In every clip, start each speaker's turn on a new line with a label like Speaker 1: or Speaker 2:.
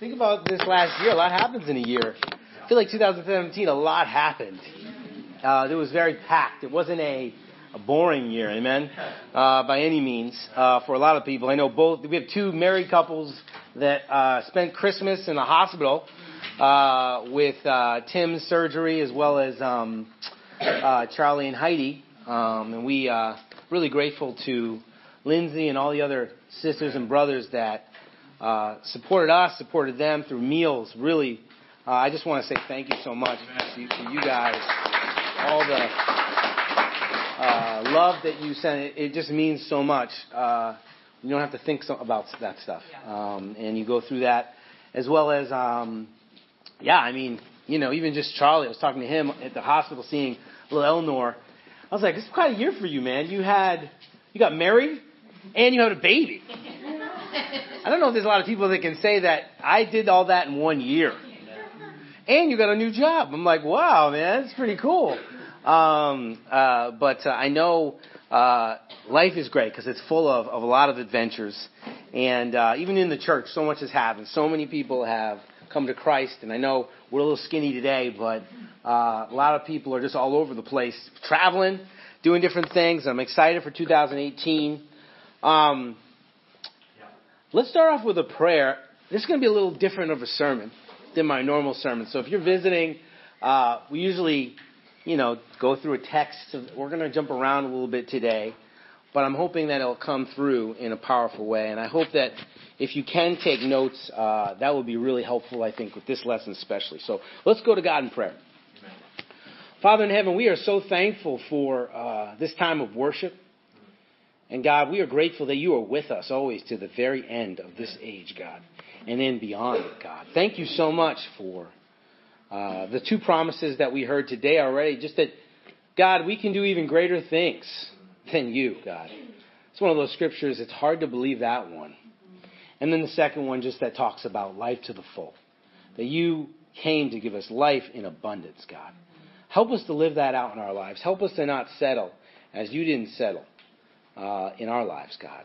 Speaker 1: think about this last year. A lot happens in a year. I feel like 2017, a lot happened. Uh, it was very packed. It wasn't a, a boring year, amen, uh, by any means, uh, for a lot of people. I know both, we have two married couples that uh, spent Christmas in the hospital uh, with uh, Tim's surgery as well as um, uh, Charlie and Heidi. Um, and we uh, really grateful to Lindsay and all the other sisters and brothers that uh, supported us, supported them through meals. Really, uh, I just want to say thank you so much to, to you guys. All the uh, love that you sent, it, it, just means so much. Uh, you don't have to think so, about that stuff, um, and you go through that as well as, um, yeah. I mean, you know, even just Charlie. I was talking to him at the hospital, seeing little Eleanor. I was like, "This is quite a year for you, man. You had, you got married, and you had a baby." I don't know if there's a lot of people that can say that I did all that in one year. And you got a new job. I'm like, wow, man, that's pretty cool. Um, uh, but uh, I know uh, life is great because it's full of, of a lot of adventures. And uh, even in the church, so much has happened. So many people have come to Christ. And I know we're a little skinny today, but uh, a lot of people are just all over the place, traveling, doing different things. I'm excited for 2018. Um, Let's start off with a prayer. This is going to be a little different of a sermon than my normal sermon. So if you're visiting, uh, we usually, you know, go through a text. We're going to jump around a little bit today, but I'm hoping that it'll come through in a powerful way. And I hope that if you can take notes, uh, that will be really helpful, I think, with this lesson especially. So let's go to God in prayer. Amen. Father in heaven, we are so thankful for uh, this time of worship. And God, we are grateful that you are with us always to the very end of this age, God, and then beyond it, God. Thank you so much for uh, the two promises that we heard today already. Just that, God, we can do even greater things than you, God. It's one of those scriptures, it's hard to believe that one. And then the second one, just that talks about life to the full. That you came to give us life in abundance, God. Help us to live that out in our lives. Help us to not settle as you didn't settle uh, in our lives, God.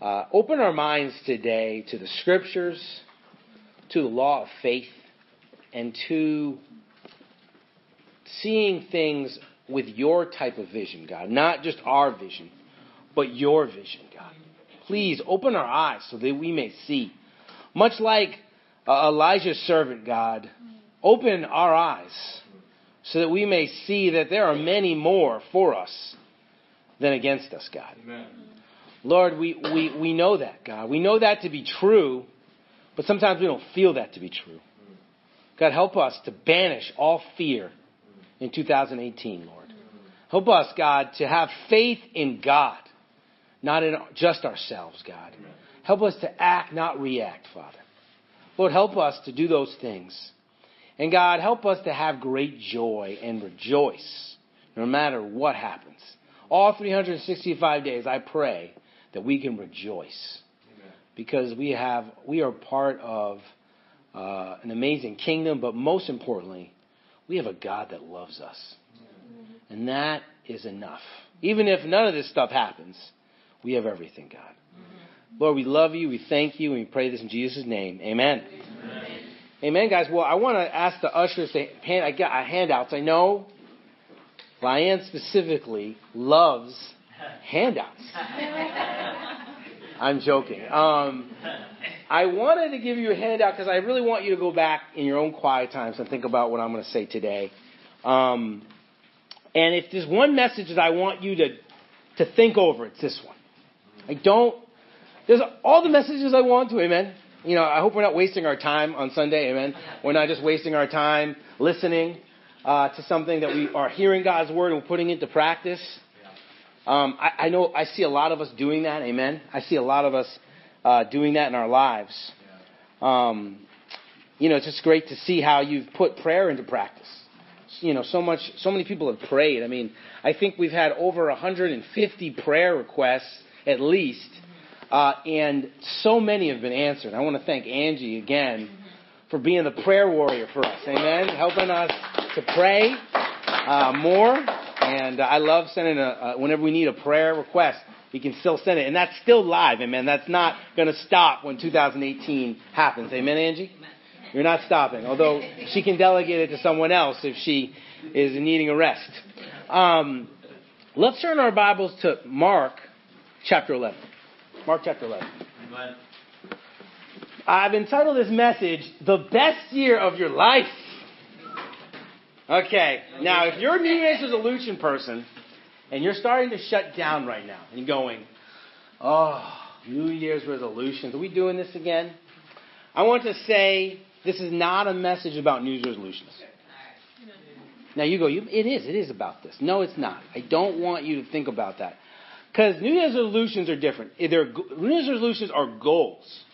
Speaker 1: Uh, open our minds today to the scriptures, to the law of faith, and to seeing things with your type of vision, God. Not just our vision, but your vision, God. Please open our eyes so that we may see. Much like uh, Elijah's servant, God, open our eyes so that we may see that there are many more for us than against us, God. Amen. Lord, we, we, we know that, God. We know that to be true, but sometimes we don't feel that to be true. God, help us to banish all fear in 2018, Lord. Help us, God, to have faith in God, not in just ourselves, God. Help us to act, not react, Father. Lord, help us to do those things. And God, help us to have great joy and rejoice no matter what happens all 365 days, I pray that we can rejoice Amen. because we have we are part of uh, an amazing kingdom, but most importantly, we have a God that loves us, Amen. and that is enough. Even if none of this stuff happens, we have everything, God. Amen. Lord, we love you, we thank you, and we pray this in Jesus' name. Amen. Amen, guys. Well, I want to ask the ushers to hand. I got handouts. I know Ryan specifically loves handouts. I'm joking. Um, I wanted to give you a handout because I really want you to go back in your own quiet times and think about what I'm going to say today. Um, and if there's one message that I want you to to think over, it's this one. I don't. There's all the messages I want to. Amen. You know, I hope we're not wasting our time on Sunday. Amen. We're not just wasting our time listening uh, to something that we are hearing God's word and putting into practice. Um, I, I, know I see a lot of us doing that. Amen. I see a lot of us uh, doing that in our lives. Um, you know, it's just great to see how you've put prayer into practice. You know, so much, so many people have prayed. I mean, I think we've had over 150 prayer requests at least, uh, and so many have been answered. I want to thank Angie again for being the prayer warrior for us. Amen. Helping us to pray uh, more. And uh, I love sending a, uh, whenever we need a prayer request, we can still send it. And that's still live. Amen. That's not going to stop when 2018 happens. Amen, Angie? You're not stopping. Although she can delegate it to someone else if she is needing a rest. Um, let's turn our Bibles to Mark chapter 11. Mark chapter 11. I've entitled this message, The Best Year of Your Life. Okay, now if you're a New Year's resolution person and you're starting to shut down right now and going, oh, New Year's resolutions, are we doing this again? I want to say this is not a message about New Year's resolutions. Now you go, you, it is, it is about this. No, it's not. I don't want you to think about that. Because New Year's resolutions are different. They're, New Year's resolutions are goals.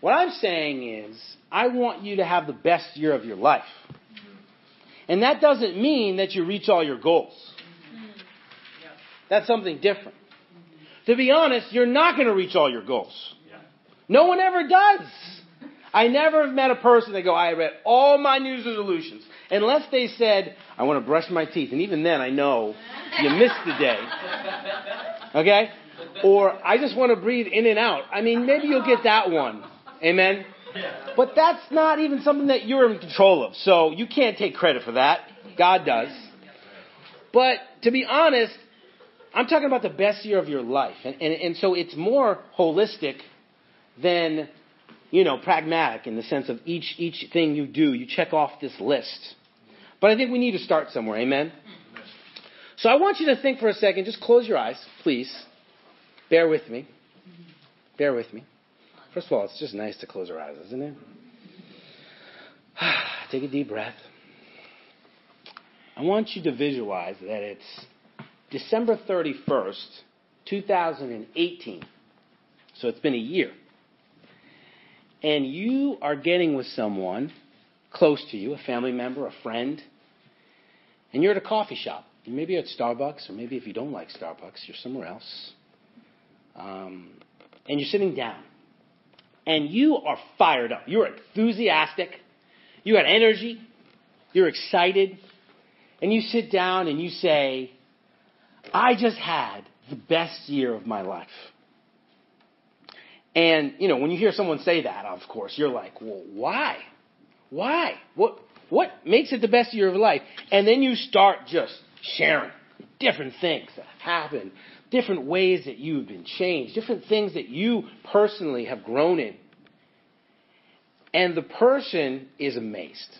Speaker 1: What I'm saying is, I want you to have the best year of your life. And that doesn't mean that you reach all your goals. That's something different. To be honest, you're not going to reach all your goals. No one ever does. I never have met a person that go, I read all my New resolutions. Unless they said, I want to brush my teeth. And even then, I know you missed the day. Okay? Or I just want to breathe in and out. I mean, maybe you'll get that one. Amen? But that's not even something that you're in control of. So you can't take credit for that. God does. But to be honest, I'm talking about the best year of your life. And, and, and so it's more holistic than you know, pragmatic in the sense of each, each thing you do, you check off this list. But I think we need to start somewhere. Amen? So I want you to think for a second. Just close your eyes, please. Bear with me. Bear with me. First of all, it's just nice to close our eyes, isn't it? Take a deep breath. I want you to visualize that it's December 31st, 2018. So it's been a year and you are getting with someone close to you, a family member, a friend, and you're at a coffee shop. Maybe you're at Starbucks, or maybe if you don't like Starbucks, you're somewhere else. Um, and you're sitting down. And you are fired up. You're enthusiastic. You got energy. You're excited. And you sit down and you say, I just had the best year of my life. And, you know, when you hear someone say that, of course, you're like, well, why? Why? What, what makes it the best year of life? And then you start just sharing different things that happened, different ways that you've been changed, different things that you personally have grown in. And the person is amazed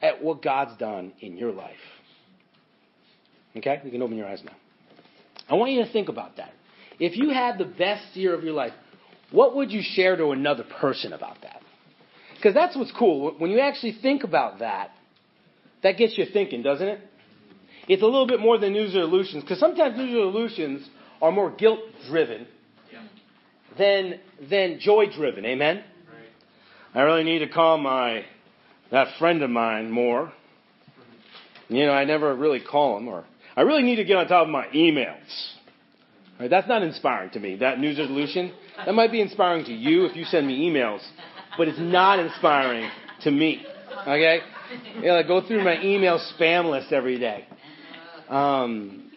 Speaker 1: at what God's done in your life. Okay? You can open your eyes now. I want you to think about that. If you had the best year of your life, what would you share to another person about that? Because that's what's cool. When you actually think about that, that gets you thinking, doesn't it? It's a little bit more than news resolutions, because sometimes news resolutions are more guilt driven than, than joy driven. Amen? Right. I really need to call my that friend of mine more. You know, I never really call him, or I really need to get on top of my emails. Right, that's not inspiring to me. That news resolution, that might be inspiring to you if you send me emails, but it's not inspiring to me. Okay? You know, I go through my email spam list every day. Um,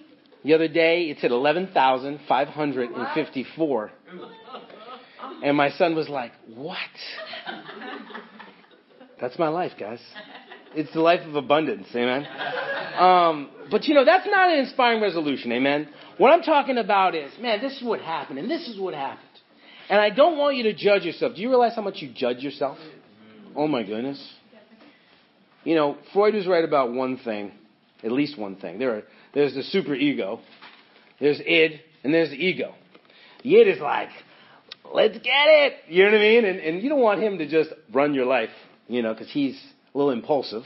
Speaker 1: the other day, it said 11,554. And my son was like, What? That's my life, guys. It's the life of abundance, amen? Um, but you know, that's not an inspiring resolution, amen? What I'm talking about is, man, this is what happened, and this is what happened. And I don't want you to judge yourself. Do you realize how much you judge yourself? Oh my goodness. You know, Freud was right about one thing, at least one thing. There are, there's the super ego, there's id, and there's the ego. The id is like, let's get it. You know what I mean? And, and you don't want him to just run your life, you know, because he's a little impulsive.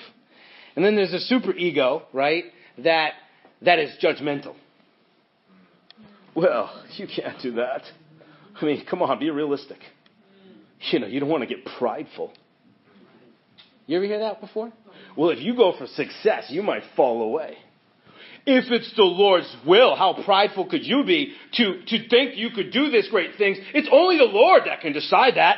Speaker 1: And then there's the super ego, right? That that is judgmental. Well, you can't do that. I mean, come on, be realistic. You know, you don't want to get prideful. You ever hear that before? Well, if you go for success, you might fall away. If it's the Lord's will, how prideful could you be to, to think you could do this great things? It's only the Lord that can decide that.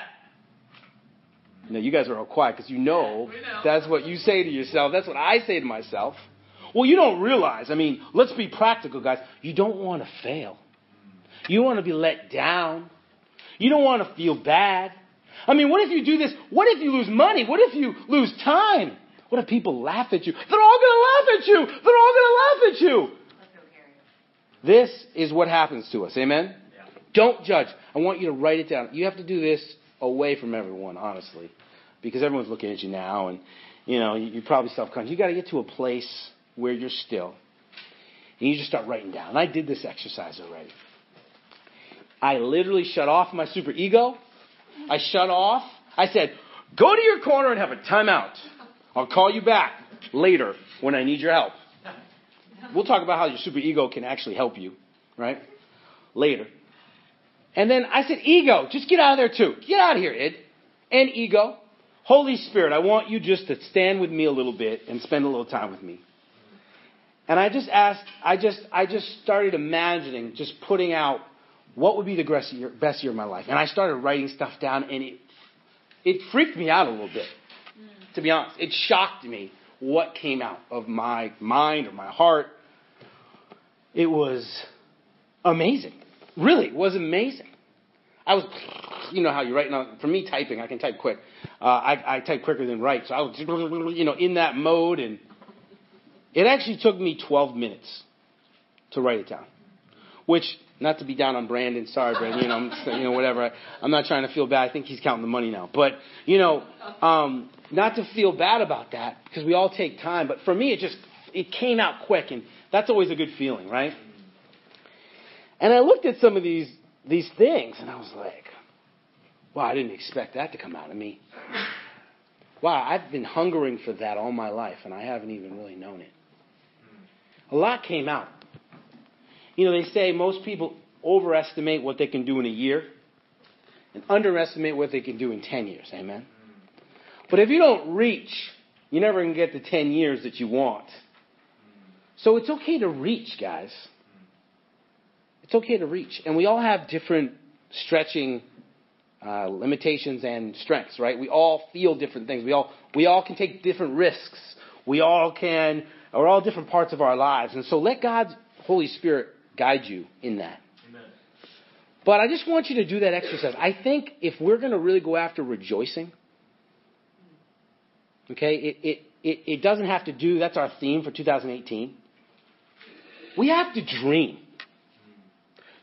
Speaker 1: You know, you guys are all quiet because you know, know that's what you say to yourself. That's what I say to myself. Well, you don't realize. I mean, let's be practical, guys. You don't want to fail. You want to be let down. You don't want to feel bad. I mean, what if you do this? What if you lose money? What if you lose time? What if people laugh at you? They're all going to laugh at you. They're all going to laugh at you. This is what happens to us. Amen? Yeah. Don't judge. I want you to write it down. You have to do this away from everyone, honestly, because everyone's looking at you now, and you know you're probably self-conscious. You got to get to a place where you're still, and you just start writing down. And I did this exercise already. I literally shut off my super ego. I shut off. I said, "Go to your corner and have a timeout." I'll call you back later when I need your help. We'll talk about how your super ego can actually help you, right? Later. And then I said, ego, just get out of there too. Get out of here, id. And ego. Holy Spirit, I want you just to stand with me a little bit and spend a little time with me. And I just asked, I just, I just started imagining, just putting out what would be the best year, of my life. And I started writing stuff down and it, it freaked me out a little bit to be honest. It shocked me what came out of my mind or my heart. It was amazing. Really, it was amazing. I was, you know how you write now. For me, typing, I can type quick. Uh, I, I type quicker than write, so I was, you know, in that mode, and it actually took me 12 minutes to write it down. Which, not to be down on Brandon, sorry, Brandon, you know, I'm, you know, whatever. I, I'm not trying to feel bad. I think he's counting the money now, but you know, um, not to feel bad about that because we all take time, but for me it just it came out quick and that's always a good feeling, right? And I looked at some of these these things and I was like, wow, I didn't expect that to come out of me. Wow, I've been hungering for that all my life and I haven't even really known it. A lot came out. You know, they say most people overestimate what they can do in a year and underestimate what they can do in 10 years. Amen? But if you don't reach, you're never can get the 10 years that you want. So it's okay to reach, guys. It's okay to reach. And we all have different stretching uh, limitations and strengths, right? We all feel different things. We all, we all can take different risks. We all can, we're all different parts of our lives. And so let God's Holy Spirit guide you in that. Amen. But I just want you to do that exercise. I think if we're going to really go after rejoicing, Okay? It, it, it, it doesn't have to do, that's our theme for 2018. We have to dream.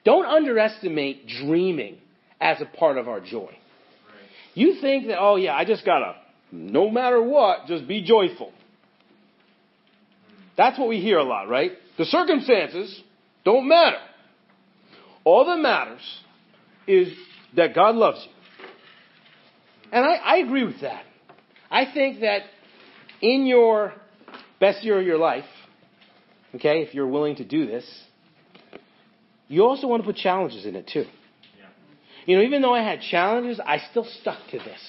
Speaker 1: Don't underestimate dreaming as a part of our joy. You think that, oh yeah, I just gotta, no matter what, just be joyful. Hmm. That's what we hear a lot, right? The circumstances don't matter. All that matters is that God loves you. And I, I agree with that. I think that in your best year of your life, okay, if you're willing to do this, you also want to put challenges in it too. Yeah. You know, even though I had challenges, I still stuck to this.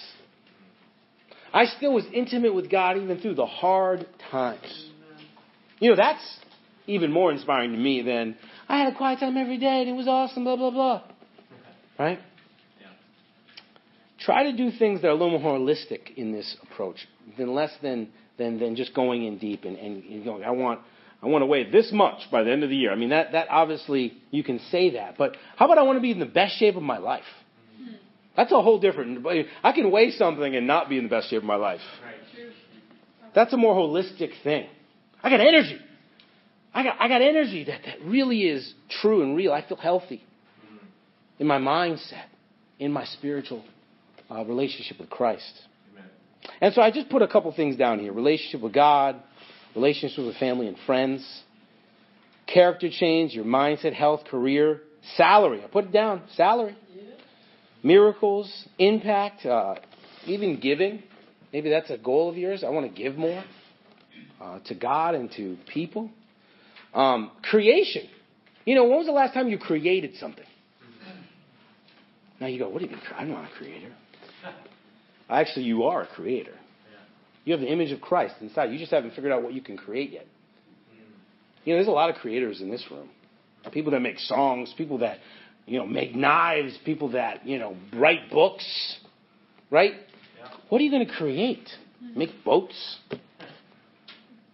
Speaker 1: I still was intimate with God even through the hard times. You know, that's even more inspiring to me than I had a quiet time every day and it was awesome, blah, blah, blah. Right? Yeah. try to do things that are a little more holistic in this approach, than less than than than just going in deep and, and, and going. I want I want to weigh this much by the end of the year. I mean that that obviously you can say that, but how about I want to be in the best shape of my life? That's a whole different. I can weigh something and not be in the best shape of my life. That's a more holistic thing. I got energy. I got I got energy that that really is true and real. I feel healthy in my mindset, in my spiritual uh, relationship with Christ. Amen. And so I just put a couple things down here relationship with God, relationship with family and friends, character change, your mindset, health, career, salary. I put it down salary. Yeah. Miracles, impact, uh, even giving. Maybe that's a goal of yours. I want to give more uh, to God and to people. Um, creation. You know, when was the last time you created something? Now you go, what do you mean? I'm not a creator. Actually, you are a creator. You have the image of Christ inside. You just haven't figured out what you can create yet. You know, there's a lot of creators in this room. People that make songs, people that, you know, make knives, people that, you know, write books. Right? Yeah. What are you going to create? Make boats?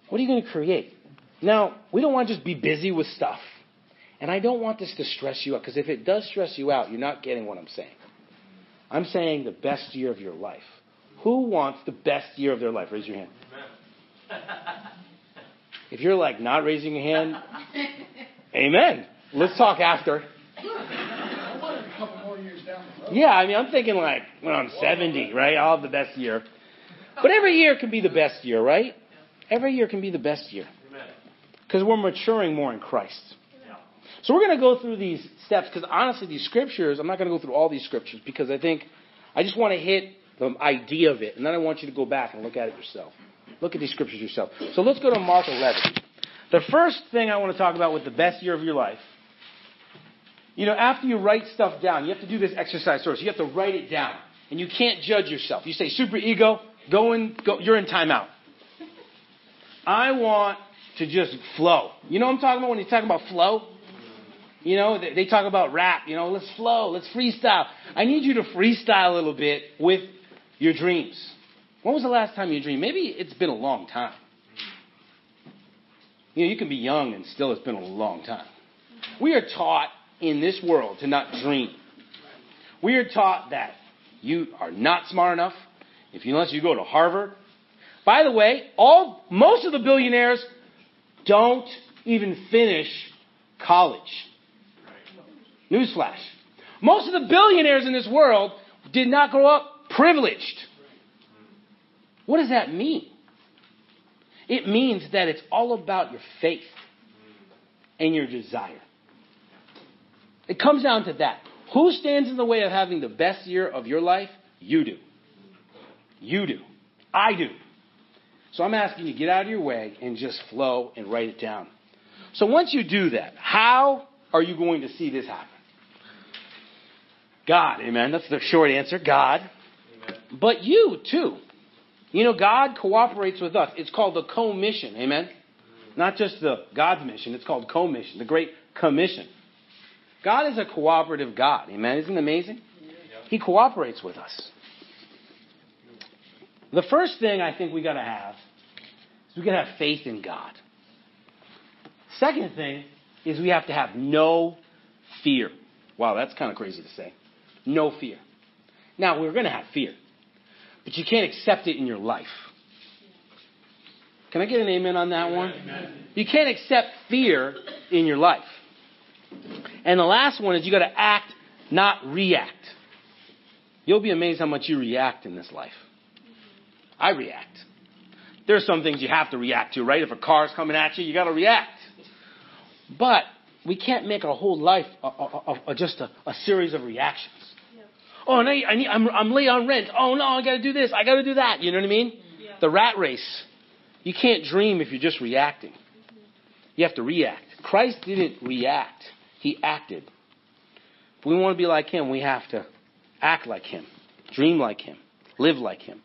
Speaker 1: What are you going to create? Now, we don't want to just be busy with stuff. And I don't want this to stress you out, because if it does stress you out, you're not getting what I'm saying. I'm saying the best year of your life. Who wants the best year of their life? Raise your hand. If you're like not raising your hand, amen. Let's talk after. Yeah, I mean, I'm thinking like when I'm 70, right? I'll have the best year. But every year can be the best year, right? Every year can be the best year. Because we're maturing more in Christ. So we're going to go through these steps because honestly, these scriptures, I'm not going to go through all these scriptures because I think I just want to hit the idea of it, and then I want you to go back and look at it yourself. Look at these scriptures yourself. So let's go to Mark 11. The first thing I want to talk about with the best year of your life, you know, after you write stuff down, you have to do this exercise first. You have to write it down, and you can't judge yourself. You say, super ego, go in, go, you're in timeout. I want to just flow. You know what I'm talking about when you talk about flow? You know, they, talk about rap, you know, let's flow, let's freestyle. I need you to freestyle a little bit with your dreams. When was the last time you dreamed? Maybe it's been a long time. You know, you can be young and still it's been a long time. We are taught in this world to not dream. We are taught that you are not smart enough if you, unless you go to Harvard. By the way, all most of the billionaires don't even finish college. Newsflash. Most of the billionaires in this world did not grow up privileged. What does that mean? It means that it's all about your faith and your desire. It comes down to that. Who stands in the way of having the best year of your life? You do. You do. I do. So I'm asking you to get out of your way and just flow and write it down. So once you do that, how are you going to see this happen? God, amen. That's the short answer. God. Amen. But you too. You know, God cooperates with us. It's called the commission, amen. Mm. Not just the God's mission, it's called commission, the Great Commission. God is a cooperative God, amen. Isn't it amazing? He cooperates with us. The first thing I think we got to have is we got to have faith in God. Second thing is we have to have no fear. Wow, that's kind of crazy to say. No fear. Now, we're going to have fear, but you can't accept it in your life. Can I get an amen on that one? Amen. You can't accept fear in your life. And the last one is you got to act, not react. You'll be amazed how much you react in this life. I react. There are some things you have to react to, right? If a car's coming at you, you got to react. But we can't make our whole life a, a, a, just a, series of reactions. Oh, and I, I need, I'm, I'm late on rent. Oh no, I got to do this. I got to do that. You know what I mean? Yeah. The rat race. You can't dream if you're just reacting. Mm-hmm. You have to react. Christ didn't react. He acted. If we want to be like him, we have to act like him, dream like him, live like him.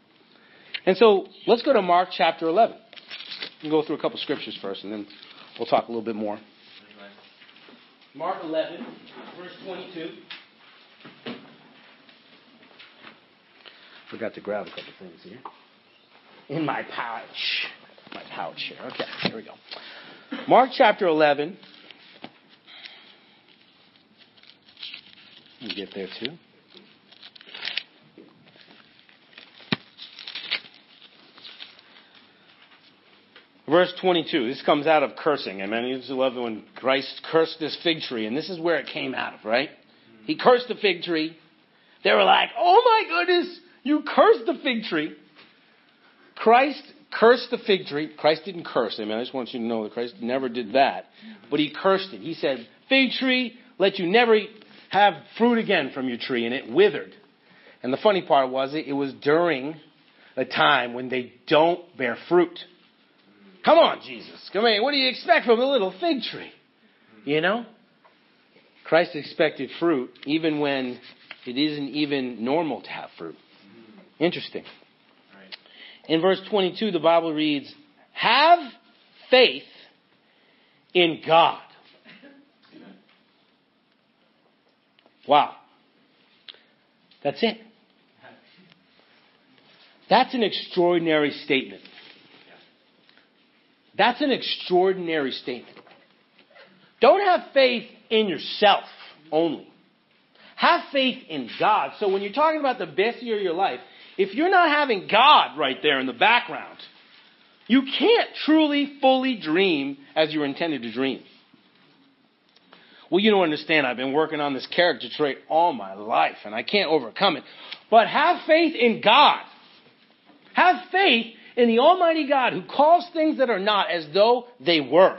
Speaker 1: And so let's go to Mark chapter 11. We'll go through a couple scriptures first, and then we'll talk a little bit more. Mark 11, verse 22. Forgot to grab a couple things here. In my pouch. My pouch here. Okay, here we go. Mark chapter 11. We get there too. Verse 22. This comes out of cursing. I used to love when Christ cursed this fig tree, and this is where it came out of, right? He cursed the fig tree. They were like, oh my goodness, you cursed the fig tree. Christ cursed the fig tree. Christ didn't curse. I mean, I just want you to know that Christ never did that. But he cursed it. He said, fig tree, let you never have fruit again from your tree. And it withered. And the funny part was it, it was during a time when they don't bear fruit. Come on, Jesus. Come on. What do you expect from a little fig tree? You know? Christ expected fruit even when it isn't even normal to have fruit. Interesting. In verse 22, the Bible reads, Have faith in God. Wow. That's it. That's an extraordinary statement. That's an extraordinary statement. Don't have faith in yourself only. have faith in God. So when you're talking about the best year of your life, if you're not having God right there in the background, you can't truly, fully dream as you're intended to dream. Well, you don't understand. I've been working on this character trait all my life, and I can't overcome it. But have faith in God. Have faith in the Almighty God who calls things that are not as though they were.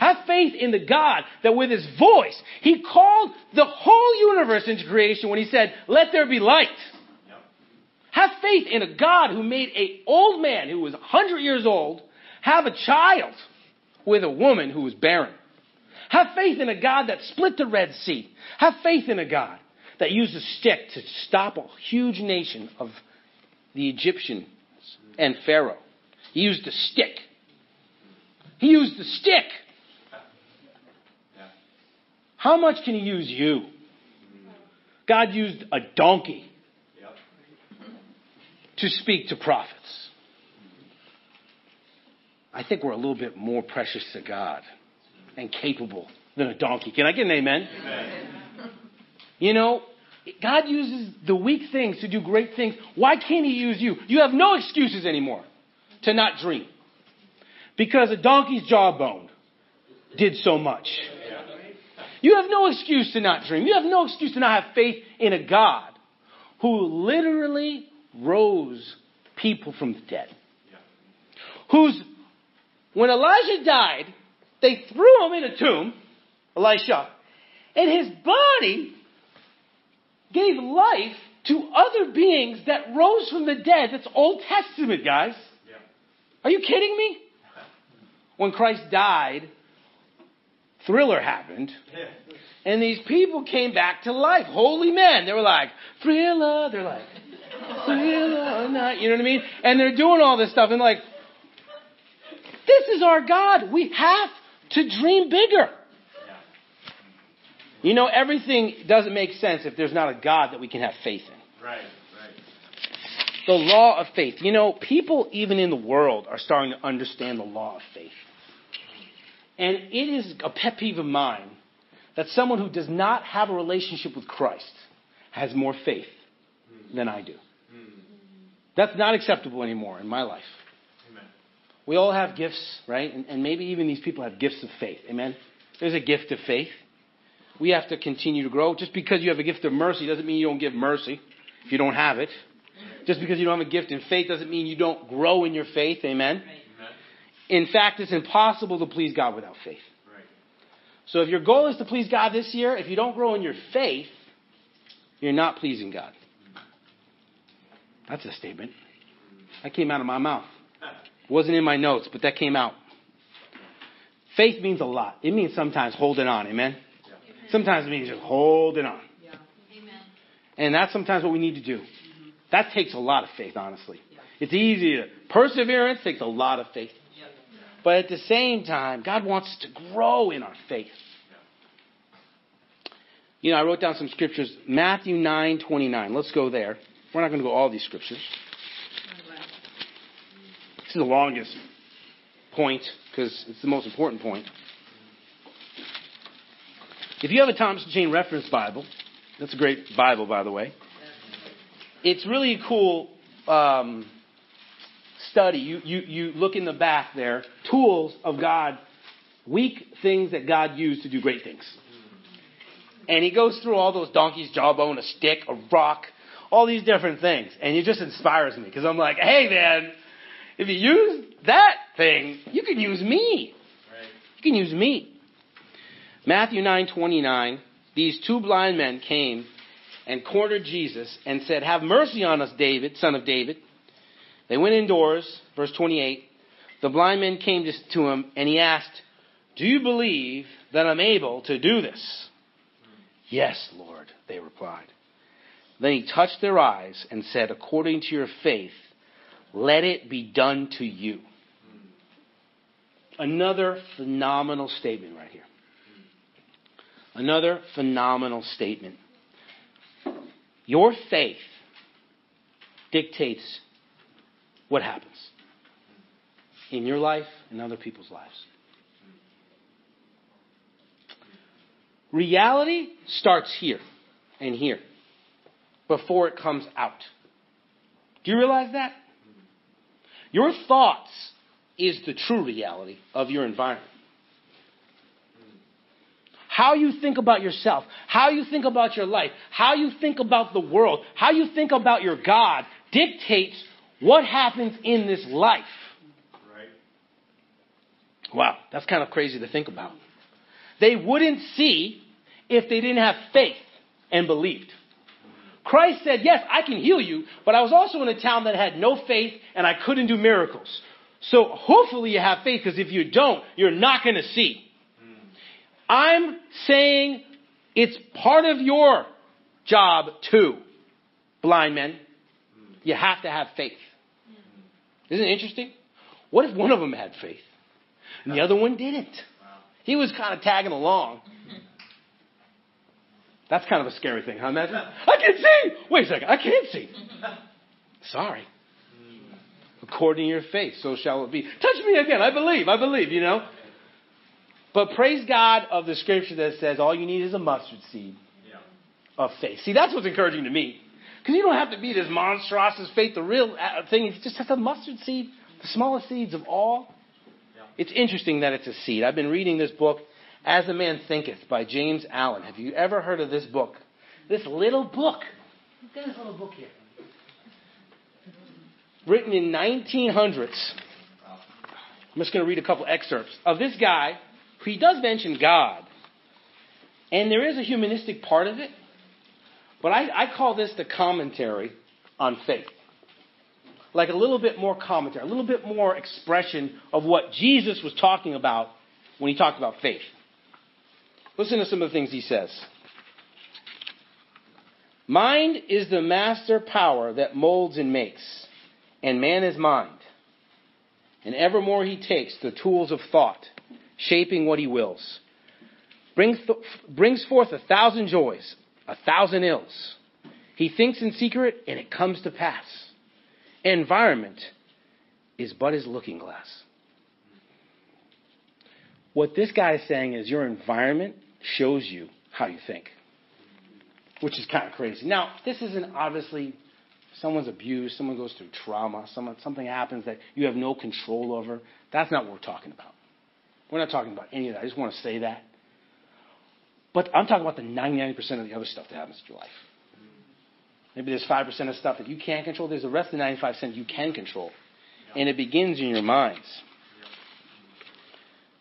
Speaker 1: Have faith in the God that with his voice, he called the whole universe into creation when he said, let there be light. Have faith in a God who made an old man who was 100 years old have a child with a woman who was barren. Have faith in a God that split the Red Sea. Have faith in a God that used a stick to stop a huge nation of the Egyptians and Pharaoh. He used a stick. He used a stick. How much can he use you? God used a donkey to speak to prophets. I think we're a little bit more precious to God and capable than a donkey. Can I get an amen? amen? You know, God uses the weak things to do great things. Why can't He use you? You have no excuses anymore to not dream. Because a donkey's jawbone did so much. You have no excuse to not dream. You have no excuse to not have faith in a God who literally rose people from the dead. Who's, when Elijah died, they threw him in a tomb, Elisha, and his body gave life to other beings that rose from the dead. That's Old Testament, guys. Yeah. Are you kidding me? When Christ died, Thriller happened. And these people came back to life. Holy men. They were like, Thriller. They're like, Thriller. Not, you know what I mean? And they're doing all this stuff and like, this is our God. We have to dream bigger. You know, everything doesn't make sense if there's not a God that we can have faith in.
Speaker 2: Right, right.
Speaker 1: The law of faith. You know, people even in the world are starting to understand the law of faith. And it is a pet peeve of mine that someone who does not have a relationship with Christ has more faith hmm. than I do. Hmm. That's not acceptable anymore in my life. Amen. We all have gifts, right? And, and maybe even these people have gifts of faith. Amen? There's a gift of faith. We have to continue to grow. Just because you have a gift of mercy doesn't mean you don't give mercy if you don't have it. Just because you don't have a gift in faith doesn't mean you don't grow in your faith. Amen? In fact, it's impossible to please God without faith. So if your goal is to please God this year, if you don't grow in your faith, you're not pleasing God. That's a statement. That came out of my mouth. It wasn't in my notes, but that came out. Faith means a lot. It means sometimes holding on. Amen? Yeah. Sometimes it means just holding on. Yeah. Amen. And that's sometimes what we need to do. Mm-hmm. That takes a lot of faith, honestly. Yeah. It's easy to. Perseverance takes a lot of faith. But at the same time, God wants us to grow in our faith. You know, I wrote down some scriptures. Matthew 9 29. Let's go there. We're not going to go all these scriptures. This is the longest point because it's the most important point. If you have a Thompson Chain Reference Bible, that's a great Bible, by the way. It's really a cool um, study. You, you, you look in the back there, tools of God, weak things that God used to do great things. And he goes through all those donkeys, jawbone, a stick, a rock, all these different things. And it just inspires me because I'm like, hey man, if you use that thing, you can use me. Right. You can use me. Matthew 9:29, these two blind men came and cornered Jesus and said, "Have mercy on us, David, son of David." They went indoors, verse 28. The blind men came to him and he asked, "Do you believe that I'm able to do this?" "Yes, Lord," they replied. Then he touched their eyes and said, According to your faith, let it be done to you. Another phenomenal statement right here. Another phenomenal statement. Your faith dictates what happens in your life and other people's lives. Reality starts here. and here before it comes out. Do you realize that? Your thoughts is the true reality of your environment. How you think about yourself, how you think about your life, how you think about the world, how you think about your God dictates what happens in this life. Right. Wow, that's kind of crazy to think about. They wouldn't see if they didn't have faith and believed. Christ said, Yes, I can heal you, but I was also in a town that had no faith and I couldn't do miracles. So hopefully you have faith because if you don't, you're not going to see. I'm saying it's part of your job too, blind men. You have to have faith. Isn't it interesting? What if one of them had faith and the other one didn't? He was kind of tagging along. That's kind of a scary thing, huh? Imagine. I can see. Wait a second. I can't see. Sorry. According to your faith, so shall it be. Touch me again. I believe. I believe, you know. But praise God of the scripture that says all you need is a mustard seed of faith. See, that's what's encouraging to me. Because you don't have to be this monstrous as faith. The real uh, thing is just has a mustard seed, the smallest seeds of all. It's interesting that it's a seed. I've been reading this book as a Man Thinketh by James Allen. Have you ever heard of this book? This little book. Look at this little book here. Written in 1900s. I'm just going to read a couple excerpts of this guy. He does mention God. And there is a humanistic part of it. But I, I call this the commentary on faith. Like a little bit more commentary, a little bit more expression of what Jesus was talking about when he talked about faith. Listen to some of the things he says. Mind is the master power that molds and makes, and man is mind. And evermore he takes the tools of thought, shaping what he wills. Brings, th- brings forth a thousand joys, a thousand ills. He thinks in secret, and it comes to pass. Environment is but his looking glass. What this guy is saying is your environment shows you how you think, which is kind of crazy. Now, this isn't obviously someone's abused, someone goes through trauma, someone, something happens that you have no control over. That's not what we're talking about. We're not talking about any of that. I just want to say that. But I'm talking about the 99% of the other stuff that happens in your life. Maybe there's 5% of stuff that you can't control. There's the rest of the 95% you can control. And it begins in your minds.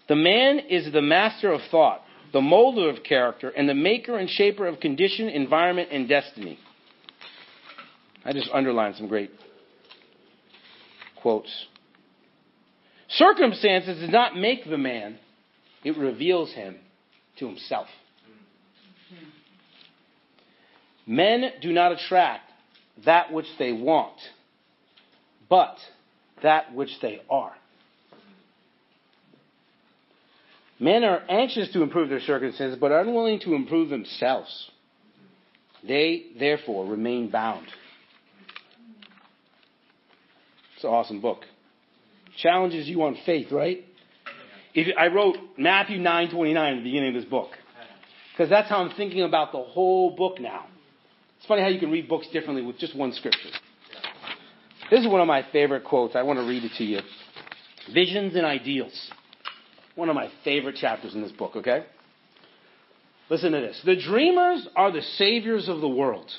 Speaker 1: The man is the master of thought the molder of character, and the maker and shaper of condition, environment, and destiny. I just underlined some great quotes. Circumstances does not make the man, it reveals him to himself. Men do not attract that which they want, but that which they are. Men are anxious to improve their circumstances, but are unwilling to improve themselves. They, therefore, remain bound. It's an awesome book. Challenges you on faith, right? If, I wrote Matthew 9:29 at the beginning of this book because that's how I'm thinking about the whole book now. It's funny how you can read books differently with just one scripture. This is one of my favorite quotes. I want to read it to you. Visions and ideals one of my favorite chapters in this book, okay? Listen to this. The dreamers are the saviors of the world.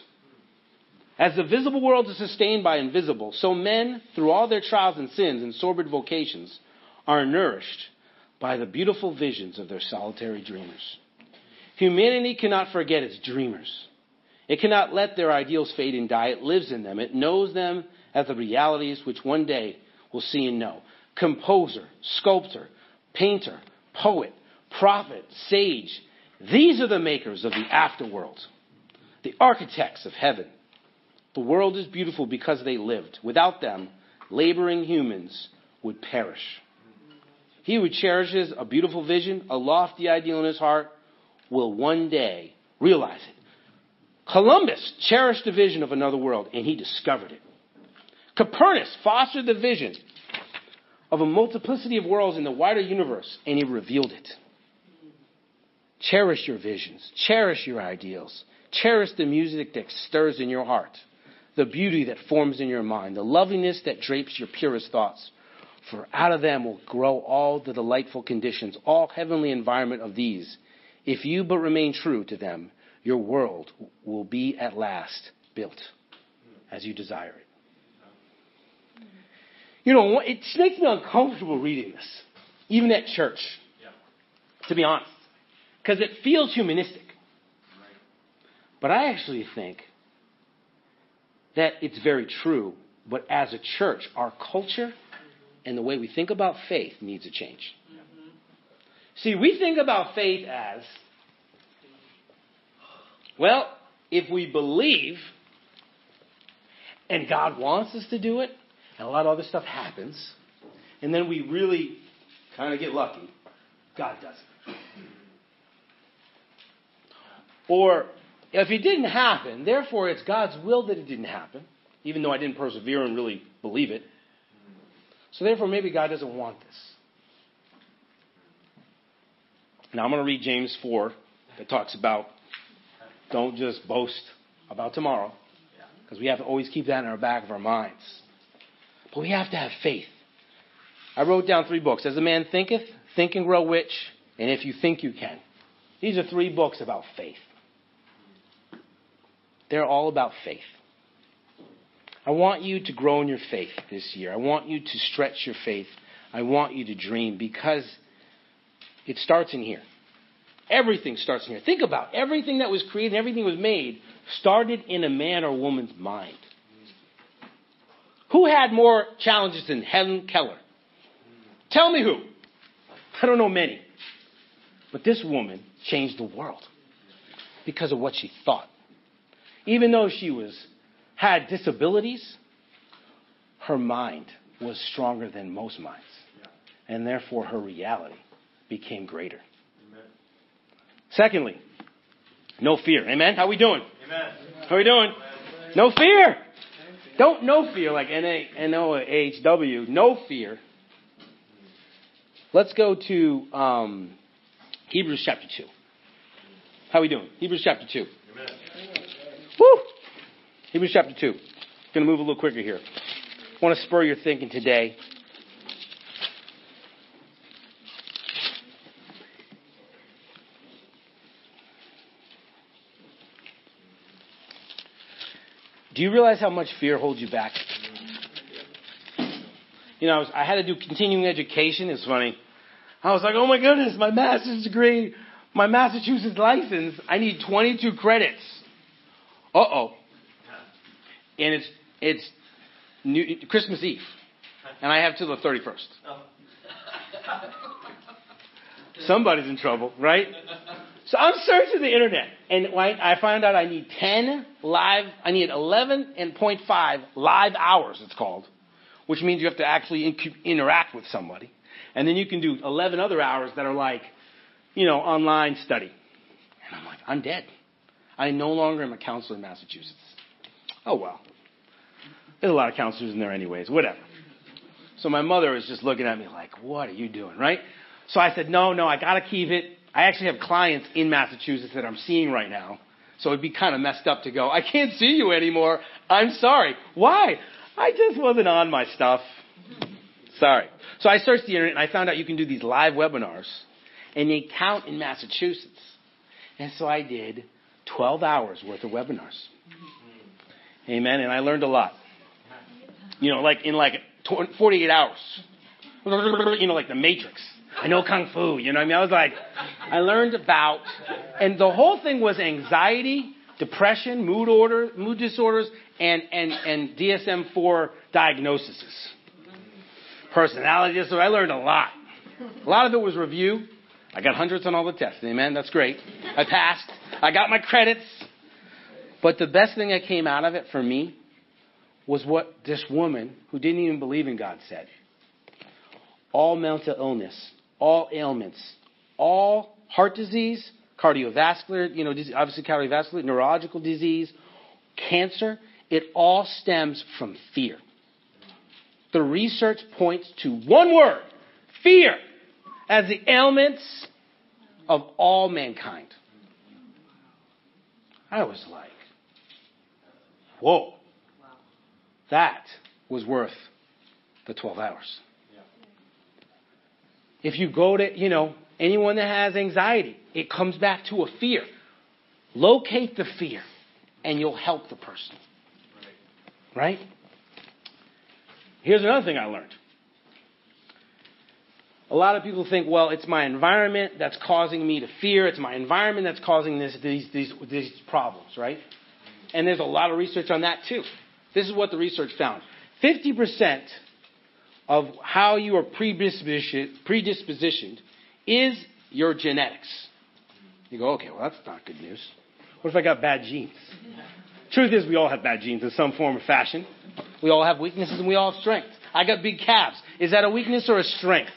Speaker 1: As the visible world is sustained by invisible, so men, through all their trials and sins and sordid vocations, are nourished by the beautiful visions of their solitary dreamers. Humanity cannot forget its dreamers. It cannot let their ideals fade and die. It lives in them. It knows them as the realities which one day will see and know. Composer, sculptor, painter, poet, prophet, sage. These are the makers of the afterworld, the architects of heaven. The world is beautiful because they lived. Without them, laboring humans would perish. He who cherishes a beautiful vision, a lofty ideal in his heart, will one day realize it. Columbus cherished the vision of another world, and he discovered it. Copernicus fostered the vision of a multiplicity of worlds in the wider universe, and he revealed it. Cherish your visions, cherish your ideals, Cherish the music that stirs in your heart, the beauty that forms in your mind, the loveliness that drapes your purest thoughts. For out of them will grow all the delightful conditions, all heavenly environment of these. If you but remain true to them, your world will be at last built as you desire it. You know, it makes me uncomfortable reading this, even at church, to be honest, because it feels humanistic. But I actually think that it's very true, but as a church, our culture and the way we think about faith needs a change. See, we think about faith as well, if we believe and God wants us to do it, and a lot of other stuff happens, and then we really kind of get lucky, God does it. Or if it didn't happen, therefore it's God's will that it didn't happen, even though I didn't persevere and really believe it. So therefore, maybe God doesn't want this. Now I'm going to read James 4 that talks about don't just boast about tomorrow, because we have to always keep that in our back of our minds. But we have to have faith. I wrote down three books. As a man thinketh, think and grow rich, and if you think you can. These are three books about faith. They're all about faith. I want you to grow in your faith this year. I want you to stretch your faith. I want you to dream because it starts in here. Everything starts in here. Think about it. everything that was created, everything was made, started in a man or woman's mind. Who had more challenges than Helen Keller? Tell me who. I don't know many. But this woman changed the world because of what she thought. Even though she was had disabilities, her mind was stronger than most minds. And therefore her reality became greater. Secondly, no fear. Amen? How we doing? Amen. How we doing? No fear. Don't no fear like N-O-H-W. No fear. Let's go to um, Hebrews chapter 2. How we doing? Hebrews chapter 2. Woo! Hebrews chapter 2. Going to move a little quicker here. I want to spur your thinking today. Do you realize how much fear holds you back? You know, I, was, I had to do continuing education. It's funny. I was like, oh my goodness, my master's degree, my Massachusetts license, I need 22 credits. Uh oh. And it's, it's New, Christmas Eve. And I have till the 31st. Somebody's in trouble, right? So I'm searching the internet, and I find out I need 10 live, I need 11.5 live hours, it's called, which means you have to actually interact with somebody. And then you can do 11 other hours that are like, you know, online study. And I'm like, I'm dead. I no longer am a counselor in Massachusetts. Oh well. There's a lot of counselors in there anyways, whatever. So my mother was just looking at me like, what are you doing, right? So I said, no, no, I gotta keep it. I actually have clients in Massachusetts that I'm seeing right now. So it'd be kind of messed up to go, I can't see you anymore. I'm sorry. Why? I just wasn't on my stuff. Sorry. So I searched the internet and I found out you can do these live webinars and they count in Massachusetts. And so I did 12 hours worth of webinars. Amen. And I learned a lot. You know, like in like 48 hours. You know, like the Matrix. I know kung fu. You know what I mean? I was like, I learned about, and the whole thing was anxiety, depression, mood order, mood disorders, and and and DSM-4 diagnoses, personality disorder. I learned a lot. A lot of it was review. I got hundreds on all the tests. Amen. That's great. I passed. I got my credits. But the best thing that came out of it for me was what this woman who didn't even believe in God said. All mental illness all ailments, all heart disease, cardiovascular, you know, obviously cardiovascular, neurological disease, cancer, it all stems from fear. The research points to one word, fear, as the ailments of all mankind. I was like, whoa. That was worth the 12 hours. If you go to, you know, anyone that has anxiety, it comes back to a fear. Locate the fear and you'll help the person. Right? Here's another thing I learned. A lot of people think, well, it's my environment that's causing me to fear. It's my environment that's causing this, these, these, these problems, right? And there's a lot of research on that too. This is what the research found. 50% of how you are predispositioned, is your genetics. You go, okay, well, that's not good news. What if I got bad genes? Truth is, we all have bad genes in some form or fashion. We all have weaknesses and we all have strengths. I got big calves. Is that a weakness or a strength?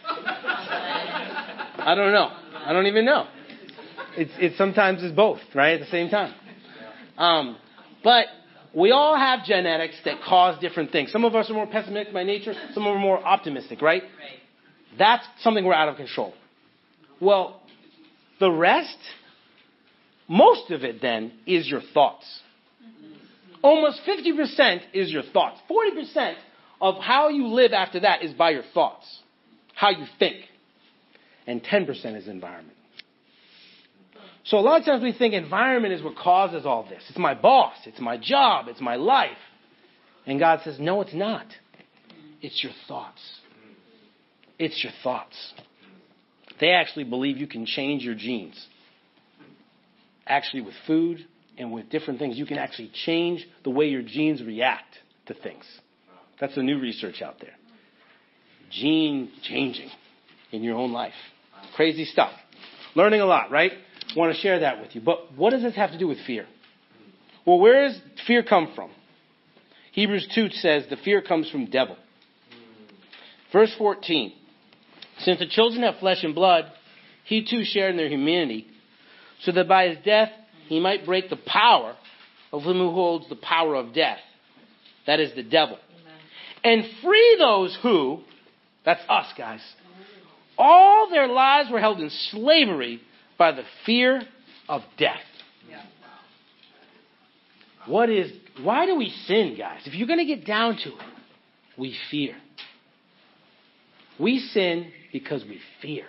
Speaker 1: I don't know. I don't even know. It's, it sometimes is both, right, at the same time. Um, but we all have genetics that cause different things. Some of us are more pessimistic by nature, some are more optimistic, right? right? That's something we're out of control. Well, the rest, most of it then, is your thoughts. Almost 50% is your thoughts. 40% of how you live after that is by your thoughts, how you think. And 10% is environment. So a lot of times we think environment is what causes all this. It's my boss, it's my job, it's my life. And God says, no, it's not. It's your thoughts. It's your thoughts. They actually believe you can change your genes. Actually, with food and with different things, you can actually change the way your genes react to things. That's the new research out there. Gene changing in your own life. Crazy stuff. Learning a lot, right? want to share that with you. But what does this have to do with fear? Well, where does fear come from? Hebrews 2 says the fear comes from devil. Verse 14. Since the children have flesh and blood, he too shared in their humanity, so that by his death he might break the power of him who holds the power of death. That is the devil. Amen. And free those who, that's us guys, all their lives were held in slavery by the fear of death. What is, why do we sin, guys? If you're going to get down to it, we fear. We sin because we fear.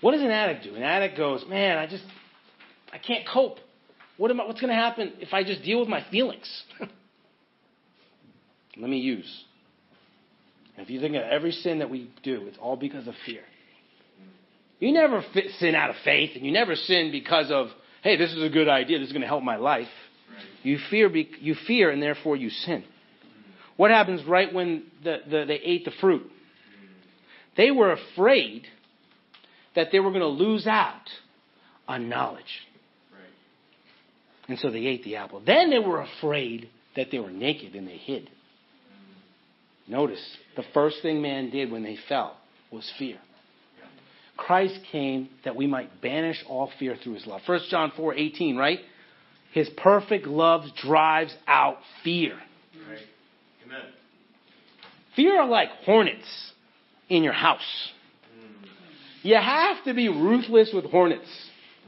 Speaker 1: What does an addict do? An addict goes, man, I just, I can't cope. What am I, what's going to happen if I just deal with my feelings? Let me use. If you think of every sin that we do, it's all because of fear. You never sin out of faith, and you never sin because of, hey, this is a good idea, this is going to help my life. You fear, you fear, and therefore you sin. What happens right when the, the, they ate the fruit? They were afraid that they were going to lose out on knowledge. And so they ate the apple. Then they were afraid that they were naked and they hid. Notice, the first thing man did when they fell was fear. Christ came that we might banish all fear through his love. 1 John 4 18, right? His perfect love drives out fear. Right. Amen. Fear are like hornets in your house. Mm. You have to be ruthless with hornets.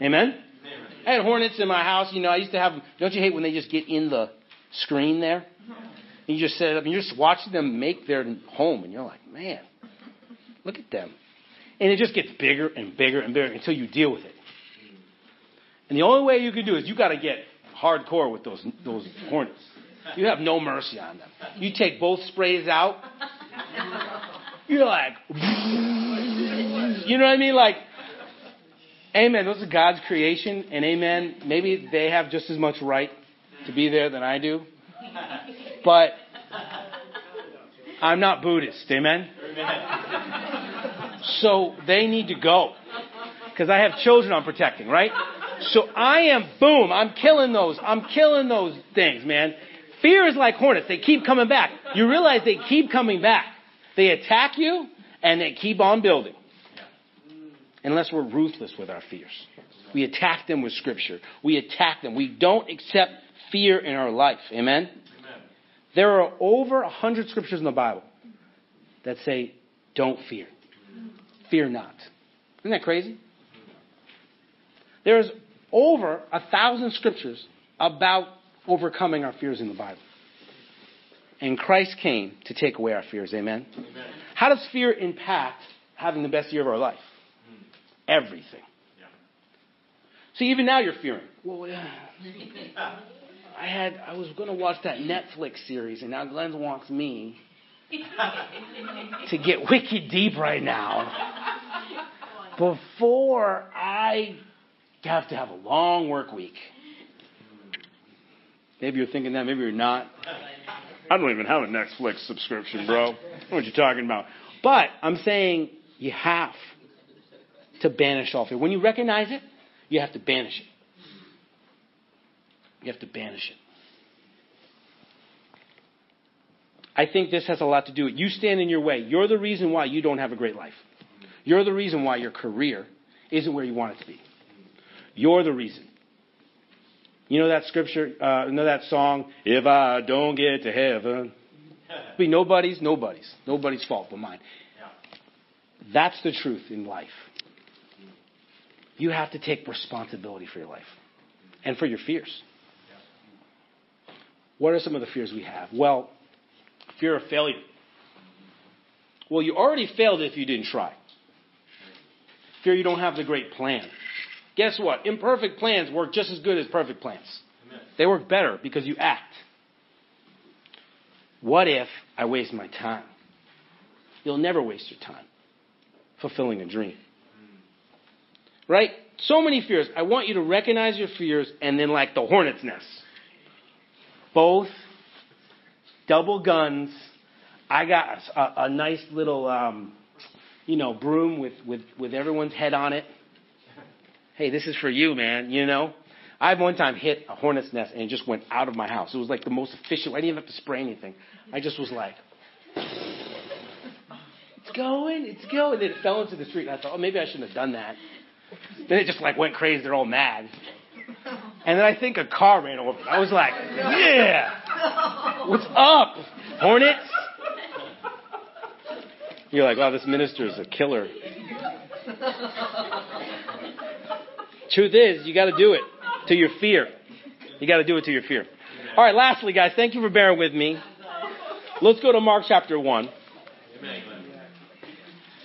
Speaker 1: Amen? Amen? I had hornets in my house. You know, I used to have them. Don't you hate when they just get in the screen there? And you just set it up and you're just watching them make their home. And you're like, man, look at them. And it just gets bigger and bigger and bigger until you deal with it. And the only way you can do is you got to get hardcore with those those hornets. You have no mercy on them. You take both sprays out. You're like, you know what I mean? Like, amen. Those are God's creation, and amen. Maybe they have just as much right to be there than I do. But I'm not Buddhist. Amen. So they need to go. Because I have children I'm protecting, right? So I am, boom, I'm killing those. I'm killing those things, man. Fear is like hornets. They keep coming back. You realize they keep coming back. They attack you and they keep on building. Unless we're ruthless with our fears. We attack them with scripture. We attack them. We don't accept fear in our life. Amen? There are over a hundred scriptures in the Bible that say, don't fear fear not. Isn't that crazy? There's over a thousand scriptures about overcoming our fears in the Bible. And Christ came to take away our fears. Amen? Amen. How does fear impact having the best year of our life? Everything. Yeah. See, even now you're fearing. Well, yeah. I had I was going to watch that Netflix series, and now Glenn wants me to get wicked deep right now before I have to have a long work week. Maybe you're thinking that, maybe you're not. I don't even have a Netflix subscription, bro. What are you talking about? But I'm saying you have to banish all fear. When you recognize it, you have to banish it. You have to banish it. I think this has a lot to do with you stand in your way. You're the reason why you don't have a great life. You're the reason why your career isn't where you want it to be. You're the reason. You know that scripture, uh, you know that song, If I Don't Get to Heaven. Be nobody's, nobody's. Nobody's fault but mine. That's the truth in life. You have to take responsibility for your life and for your fears. What are some of the fears we have? Well, fear of failure. Well, you already failed if you didn't try. Fear you don't have the great plan. Guess what? Imperfect plans work just as good as perfect plans. Amen. They work better because you act. What if I waste my time? You'll never waste your time fulfilling a dream. Hmm. Right? So many fears. I want you to recognize your fears and then, like the hornet's nest, both double guns. I got a, a nice little, um, you know, broom with, with, with everyone's head on it. Hey, this is for you, man, you know? I've one time hit a hornet's nest and it just went out of my house. It was like the most efficient. I didn't even have to spray anything. I just was like, it's going, it's going. And then it fell into the street. And I thought, oh, maybe I shouldn't have done that. Then it just like went crazy. They're all mad. And then I think a car ran over. me. I was like, yeah, what's up, hornets? You're like, wow, this minister is a killer. Truth is, you got to do it to your fear. You got to do it to your fear. All right, lastly, guys, thank you for bearing with me. Let's go to Mark chapter 1.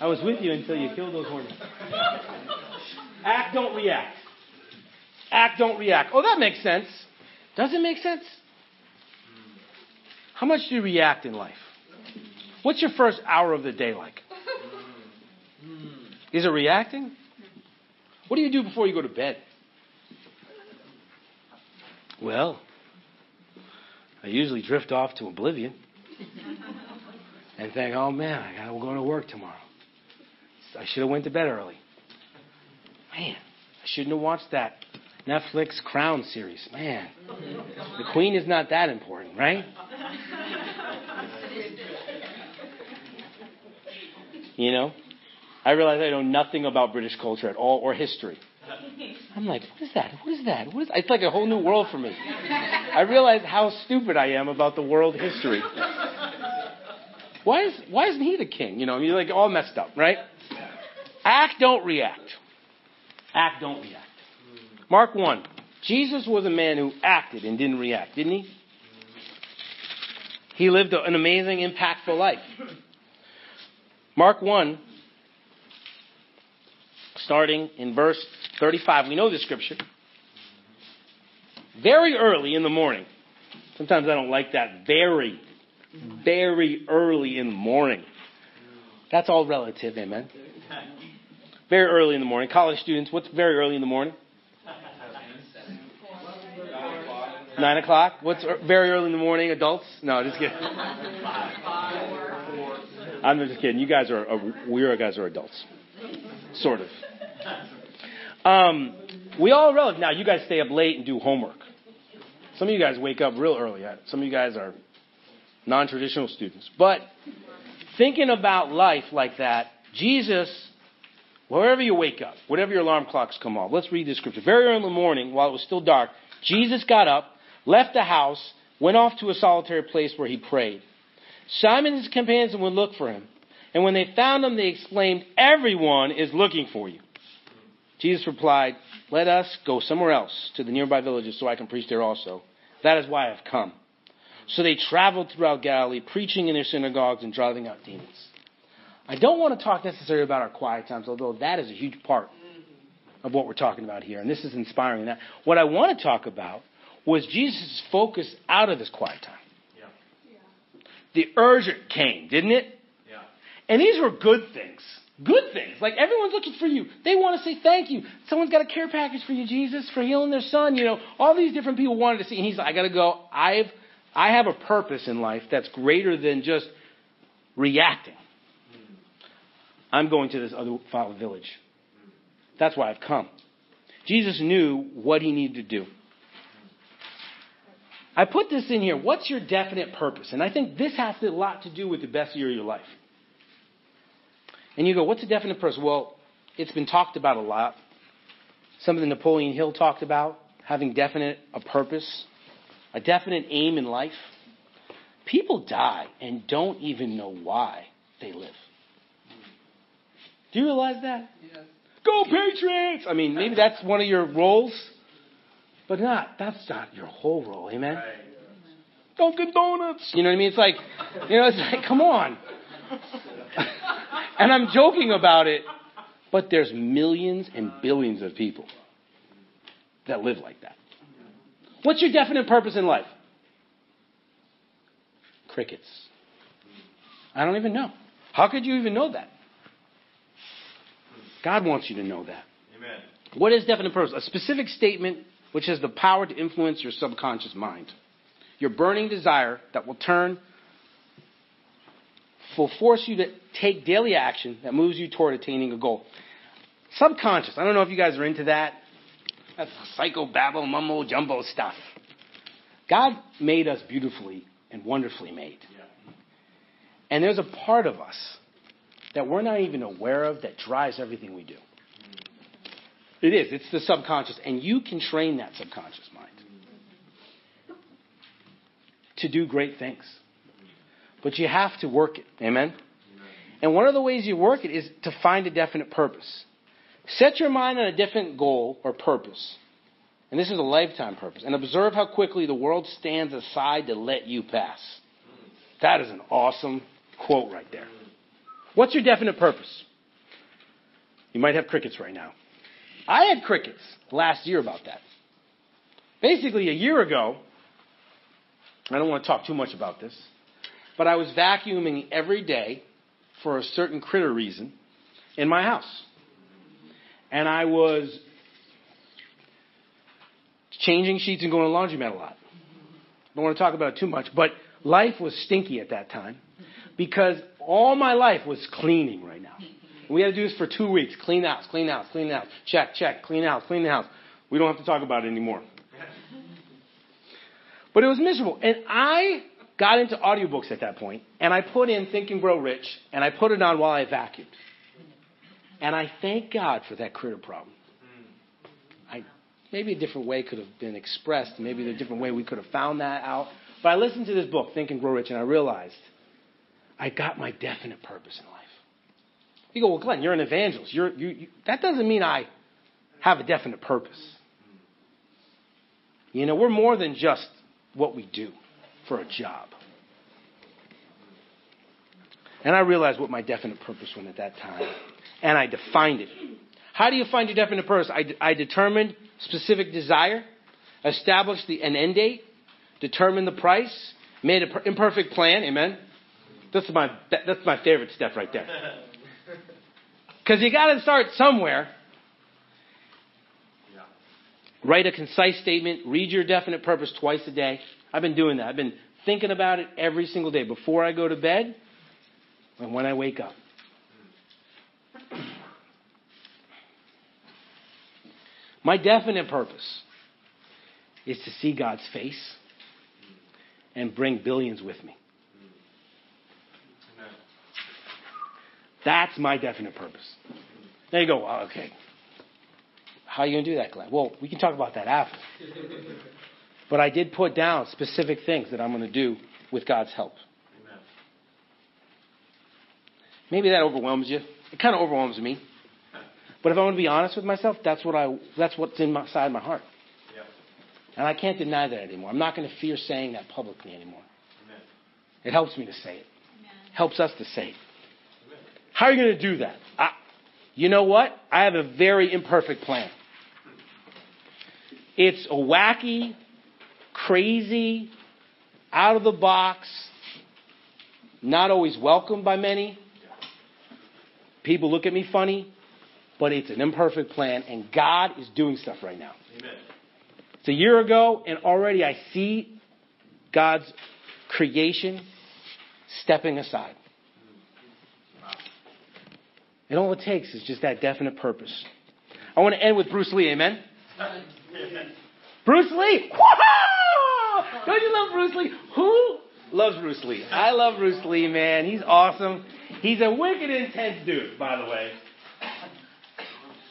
Speaker 1: I was with you until you killed those hornets. Act, don't react. Act, don't react. Oh, that makes sense. Does it make sense? How much do you react in life? What's your first hour of the day like? Is it reacting? What do you do before you go to bed? Well, I usually drift off to oblivion and think, "Oh man, I gotta go to work tomorrow. I should have went to bed early. Man, I shouldn't have watched that Netflix Crown series. Man, the Queen is not that important, right? You know, I realize I know nothing about British culture at all or history. I'm like, what is that? What is that? What is? It's like a whole new world for me. I realize how stupid I am about the world history. Why is why isn't he the king? You know, you're like all messed up, right? Act, don't react. Act, don't react. Mark 1. Jesus was a man who acted and didn't react, didn't he? He lived an amazing, impactful life. Mark 1, starting in verse 35. We know this scripture. Very early in the morning. Sometimes I don't like that. Very, very early in the morning. That's all relative, amen. Very early in the morning. College students, what's very early in the morning? Nine o'clock? What's very early in the morning? Adults? No, just kidding. I'm just kidding. You guys are, uh, we guys are adults. Sort of. Um, we all realize now you guys stay up late and do homework. Some of you guys wake up real early. Some of you guys are non traditional students. But thinking about life like that, Jesus, wherever you wake up, whatever your alarm clocks come off, let's read this scripture. Very early in the morning, while it was still dark, Jesus got up, left the house, went off to a solitary place where he prayed. Simon and his companions would look for him. And when they found him, they exclaimed, Everyone is looking for you. Jesus replied, Let us go somewhere else to the nearby villages so I can preach there also. That is why I've come. So they traveled throughout Galilee, preaching in their synagogues and driving out demons. I don't want to talk necessarily about our quiet times, although that is a huge part of what we're talking about here, and this is inspiring. That what I want to talk about was Jesus' focus out of this quiet time. Yeah. The urgent came, didn't it? Yeah. And these were good things. Good things. Like everyone's looking for you. They want to say thank you. Someone's got a care package for you, Jesus, for healing their son. You know, all these different people wanted to see. And he's like, I got to go. I've, I have a purpose in life that's greater than just reacting. Hmm. I'm going to this other village. That's why I've come. Jesus knew what he needed to do. I put this in here. What's your definite purpose? And I think this has a lot to do with the best year of your life. And you go, what's a definite purpose? Well, it's been talked about a lot. Something Napoleon Hill talked about, having definite a purpose, a definite aim in life. People die and don't even know why they live. Do you realize that? Yes. Go Patriots! I mean, maybe that's one of your roles, but not. That's not your whole role. Amen. Right. Dunkin' Donuts. You know what I mean? It's like, you know, it's like, come on. and I'm joking about it, but there's millions and billions of people that live like that. What's your definite purpose in life? Crickets. I don't even know. How could you even know that? God wants you to know that. Amen. What is definite purpose? A specific statement which has the power to influence your subconscious mind. Your burning desire that will turn, will force you to take daily action that moves you toward attaining a goal. Subconscious. I don't know if you guys are into that. That's psycho babble, mumbo jumbo stuff. God made us beautifully and wonderfully made. And there's a part of us that we're not even aware of that drives everything we do. It is. It's the subconscious. And you can train that subconscious mind to do great things. But you have to work it. Amen? And one of the ways you work it is to find a definite purpose. Set your mind on a different goal or purpose. And this is a lifetime purpose. And observe how quickly the world stands aside to let you pass. That is an awesome quote right there. What's your definite purpose? You might have crickets right now. I had crickets last year about that. Basically, a year ago, I don't want to talk too much about this, but I was vacuuming every day for a certain critter reason in my house. And I was changing sheets and going to laundromat a lot. Don't want to talk about it too much, but life was stinky at that time because all my life was cleaning right now. We had to do this for two weeks. Clean house, clean house, clean house. Check, check, clean house, clean the house. We don't have to talk about it anymore. But it was miserable. And I got into audiobooks at that point, and I put in Think and Grow Rich, and I put it on while I vacuumed. And I thank God for that critter problem. I, maybe a different way could have been expressed, maybe a different way we could have found that out. But I listened to this book, Think and Grow Rich, and I realized I got my definite purpose in life. You go, well, Glenn, you're an evangelist. You're, you, you, that doesn't mean I have a definite purpose. You know, we're more than just what we do for a job. And I realized what my definite purpose was at that time. And I defined it. How do you find your definite purpose? I, I determined specific desire, established the, an end date, determined the price, made an imperfect plan. Amen. That's my, that's my favorite step right there. Because you got to start somewhere. Yeah. Write a concise statement. Read your definite purpose twice a day. I've been doing that. I've been thinking about it every single day before I go to bed and when I wake up. My definite purpose is to see God's face and bring billions with me. That's my definite purpose. There you go. Oh, okay. How are you going to do that, Glenn? Well, we can talk about that after. But I did put down specific things that I'm going to do with God's help. Amen. Maybe that overwhelms you. It kind of overwhelms me. But if I want to be honest with myself, that's what I that's what's inside my heart.
Speaker 2: Yeah.
Speaker 1: And I can't deny that anymore. I'm not going to fear saying that publicly anymore.
Speaker 2: Amen.
Speaker 1: It helps me to say it. Helps us to say it. How are you going to do that? I, you know what? I have a very imperfect plan. It's a wacky, crazy, out of the box, not always welcomed by many. People look at me funny, but it's an imperfect plan, and God is doing stuff right now.
Speaker 2: Amen.
Speaker 1: It's a year ago, and already I see God's creation stepping aside. And all it takes is just that definite purpose. I want to end with Bruce Lee, amen? Bruce Lee! Whoa! Don't you love Bruce Lee? Who loves Bruce Lee? I love Bruce Lee, man. He's awesome. He's a wicked intense dude, by the way.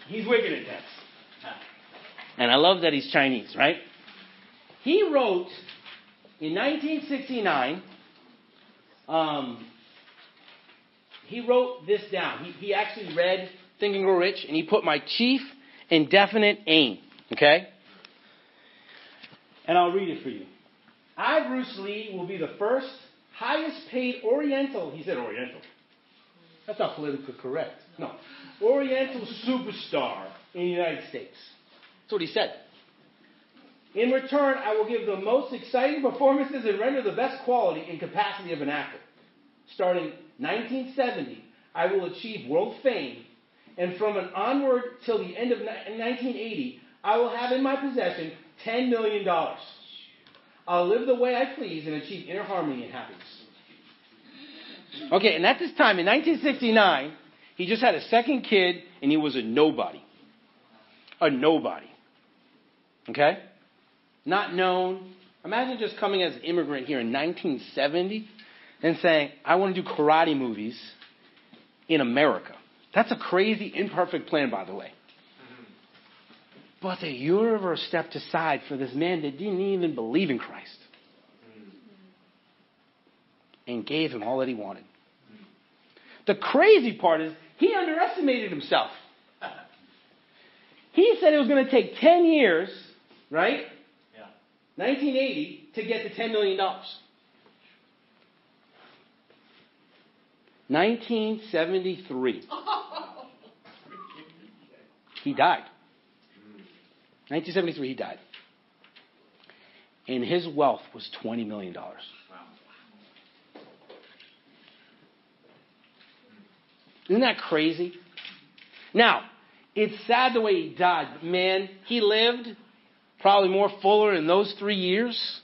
Speaker 1: He's wicked intense. And I love that he's Chinese, right? He wrote in 1969, um, he wrote this down. He, he actually read Think and Grow Rich, and he put my chief indefinite aim. Okay? And I'll read it for you. I, Bruce Lee, will be the first highest paid Oriental. He said Oriental. That's not politically correct. No. Oriental superstar in the United States. That's what he said. In return, I will give the most exciting performances and render the best quality and capacity of an actor. Starting 1970, I will achieve world fame, and from an onward till the end of 1980, I will have in my possession $10 million. I'll live the way I please and achieve inner harmony and happiness. Okay, and at this time, in 1969, he just had a second kid and he was a nobody. A nobody. Okay? Not known. Imagine just coming as an immigrant here in 1970 and saying, I want to do karate movies in America. That's a crazy, imperfect plan, by the way. Mm-hmm. But the universe stepped aside for this man that didn't even believe in Christ mm-hmm. and gave him all that he wanted. The crazy part is he underestimated himself. He said it was going to take 10 years, right?
Speaker 2: Yeah.
Speaker 1: 1980 to get to $10 million. 1973. He died. 1973, he died. And his wealth was $20 million. Isn't that crazy? Now, it's sad the way he died. But man, he lived probably more fuller in those three years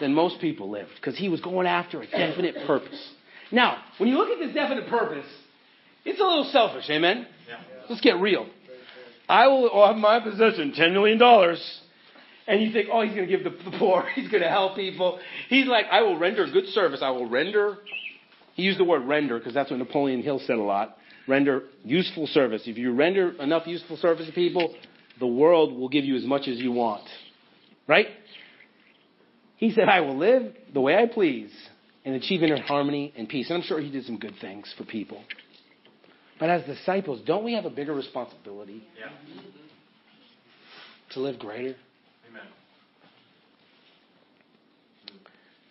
Speaker 1: than most people lived because he was going after a definite purpose. Now, when you look at this definite purpose, it's a little selfish, amen?
Speaker 2: Yeah.
Speaker 1: Let's get real. I will have my possession $10 million. And you think, oh, he's going to give the, the poor. He's going to help people. He's like, I will render good service. I will render. He used the word render because that's what Napoleon Hill said a lot. Render useful service. If you render enough useful service to people, the world will give you as much as you want. Right? He said, I will live the way I please and achieve inner harmony and peace. And I'm sure he did some good things for people. But as disciples, don't we have a bigger responsibility
Speaker 2: Yeah.
Speaker 1: to live greater?
Speaker 2: Amen.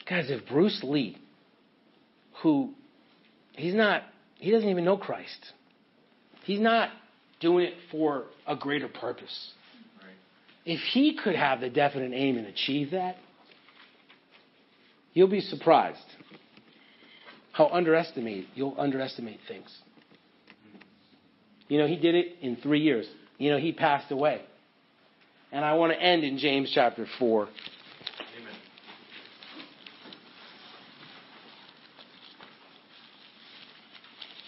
Speaker 1: Guys, if Bruce Lee, who he's not, he doesn't even know Christ, he's not doing it for a greater purpose.
Speaker 2: Right.
Speaker 1: If he could have the definite aim and achieve that, you'll be surprised how underestimate you'll underestimate things. You know, he did it in three years. You know, he passed away. And I want to end in James chapter 4.
Speaker 2: Amen.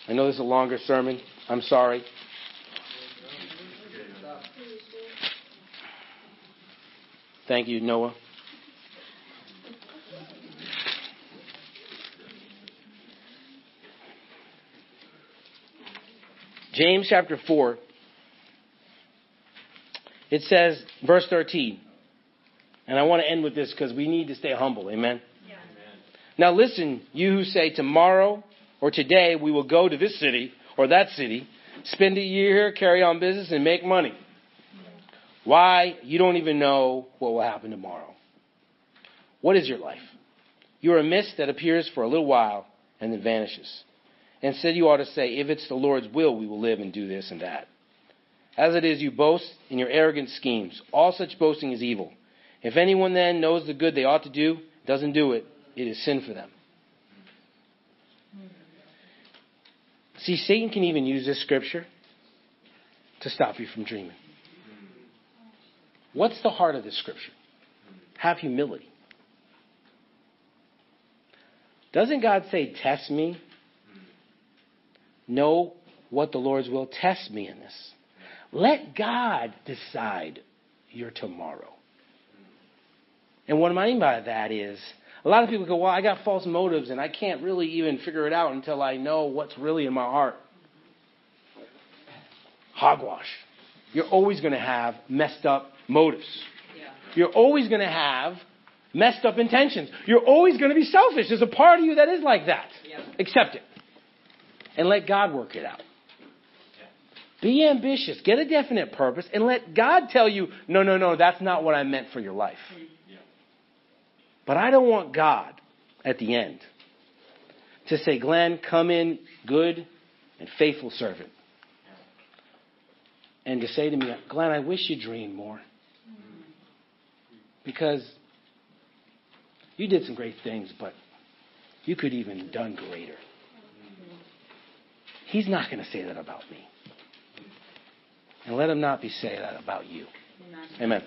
Speaker 1: I know this is a longer sermon. I'm sorry. Thank you, Noah. James chapter 4. It says, verse 13. And I want to end with this because we need to stay humble. Amen. Now listen, you who say tomorrow or today we will go to this city or that city, spend a year, here, carry on business, and make money. Why? You don't even know what will happen tomorrow. What is your life? You are a mist that appears for a little while and then vanishes. Instead, you ought to say, If it's the Lord's will, we will live and do this and that. As it is, you boast in your arrogant schemes. All such boasting is evil. If anyone then knows the good they ought to do, doesn't do it, it is sin for them. See, Satan can even use this scripture to stop you from dreaming. What's the heart of this scripture? Have humility. Doesn't God say, Test me? Know what the Lord's will. Test me in this. Let God decide your tomorrow. And what I mean by that is, a lot of people go, Well, I got false motives and I can't really even figure it out until I know what's really in my heart. Hogwash. You're always going to have messed up motives.
Speaker 3: Yeah.
Speaker 1: You're always going to have messed up intentions. You're always going to be selfish. There's a part of you that is like that.
Speaker 3: Yeah.
Speaker 1: Accept it. And let God work it out. Be ambitious. Get a definite purpose and let God tell you, no, no, no, that's not what I meant for your life. But I don't want God at the end to say, Glenn, come in good and faithful servant. And to say to me, Glenn, I wish you dreamed more. Because you did some great things, but you could even done greater. He's not going to say that about me. And let him not be saying that about you.
Speaker 3: Amen.
Speaker 1: Amen.